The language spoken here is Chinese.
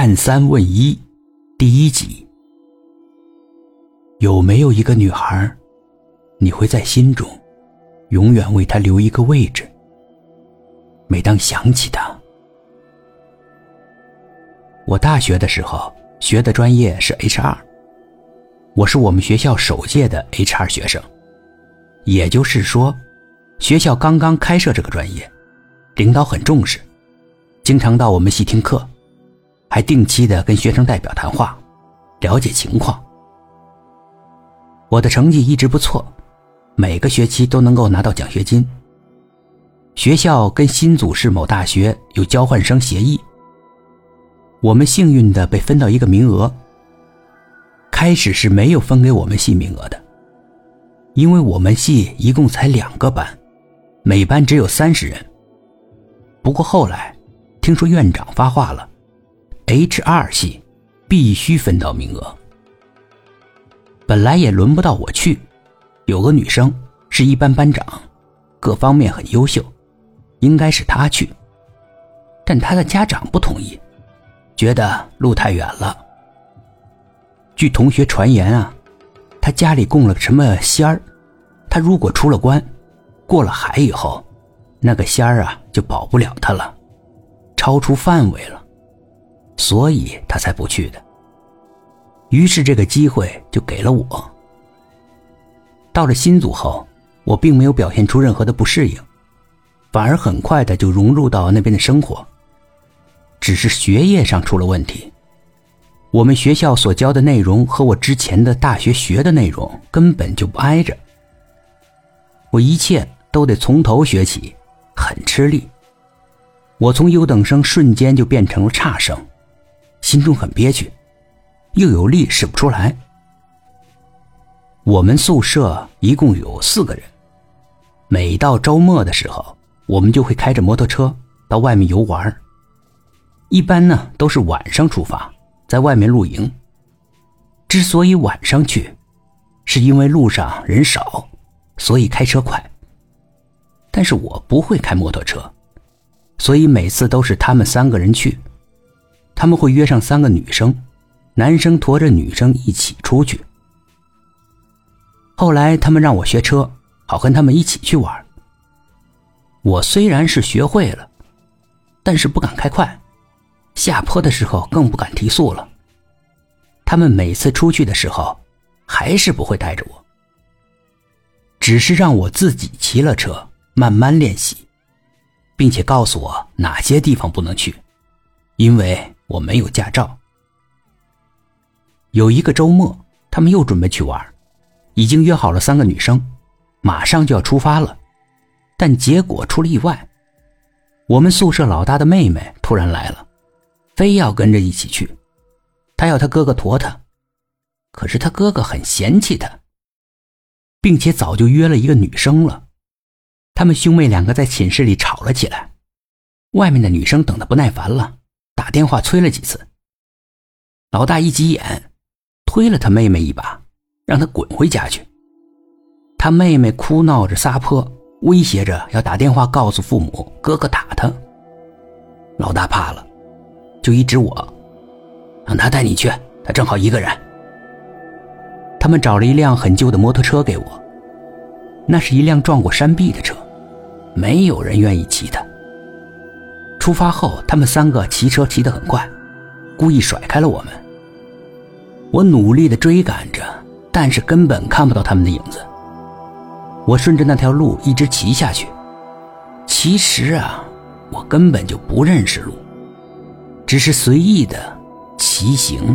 看三问一，第一集。有没有一个女孩，你会在心中永远为她留一个位置？每当想起她，我大学的时候学的专业是 HR，我是我们学校首届的 HR 学生，也就是说，学校刚刚开设这个专业，领导很重视，经常到我们系听课。还定期的跟学生代表谈话，了解情况。我的成绩一直不错，每个学期都能够拿到奖学金。学校跟新组市某大学有交换生协议，我们幸运的被分到一个名额。开始是没有分给我们系名额的，因为我们系一共才两个班，每班只有三十人。不过后来听说院长发话了。H 二系必须分到名额。本来也轮不到我去，有个女生是一班班长，各方面很优秀，应该是她去。但她的家长不同意，觉得路太远了。据同学传言啊，她家里供了什么仙儿，她如果出了关，过了海以后，那个仙儿啊就保不了她了，超出范围了。所以他才不去的。于是这个机会就给了我。到了新组后，我并没有表现出任何的不适应，反而很快的就融入到那边的生活。只是学业上出了问题，我们学校所教的内容和我之前的大学学的内容根本就不挨着，我一切都得从头学起，很吃力。我从优等生瞬间就变成了差生。心中很憋屈，又有力使不出来。我们宿舍一共有四个人，每到周末的时候，我们就会开着摩托车到外面游玩。一般呢都是晚上出发，在外面露营。之所以晚上去，是因为路上人少，所以开车快。但是我不会开摩托车，所以每次都是他们三个人去。他们会约上三个女生，男生驮着女生一起出去。后来他们让我学车，好跟他们一起去玩。我虽然是学会了，但是不敢开快，下坡的时候更不敢提速了。他们每次出去的时候，还是不会带着我，只是让我自己骑了车慢慢练习，并且告诉我哪些地方不能去，因为。我没有驾照。有一个周末，他们又准备去玩，已经约好了三个女生，马上就要出发了。但结果出了意外，我们宿舍老大的妹妹突然来了，非要跟着一起去。他要他哥哥驮他，可是他哥哥很嫌弃他，并且早就约了一个女生了。他们兄妹两个在寝室里吵了起来，外面的女生等的不耐烦了。打电话催了几次，老大一急眼，推了他妹妹一把，让他滚回家去。他妹妹哭闹着撒泼，威胁着要打电话告诉父母哥哥打他。老大怕了，就一指我，让他带你去，他正好一个人。他们找了一辆很旧的摩托车给我，那是一辆撞过山壁的车，没有人愿意骑它。出发后，他们三个骑车骑得很快，故意甩开了我们。我努力地追赶着，但是根本看不到他们的影子。我顺着那条路一直骑下去。其实啊，我根本就不认识路，只是随意的骑行。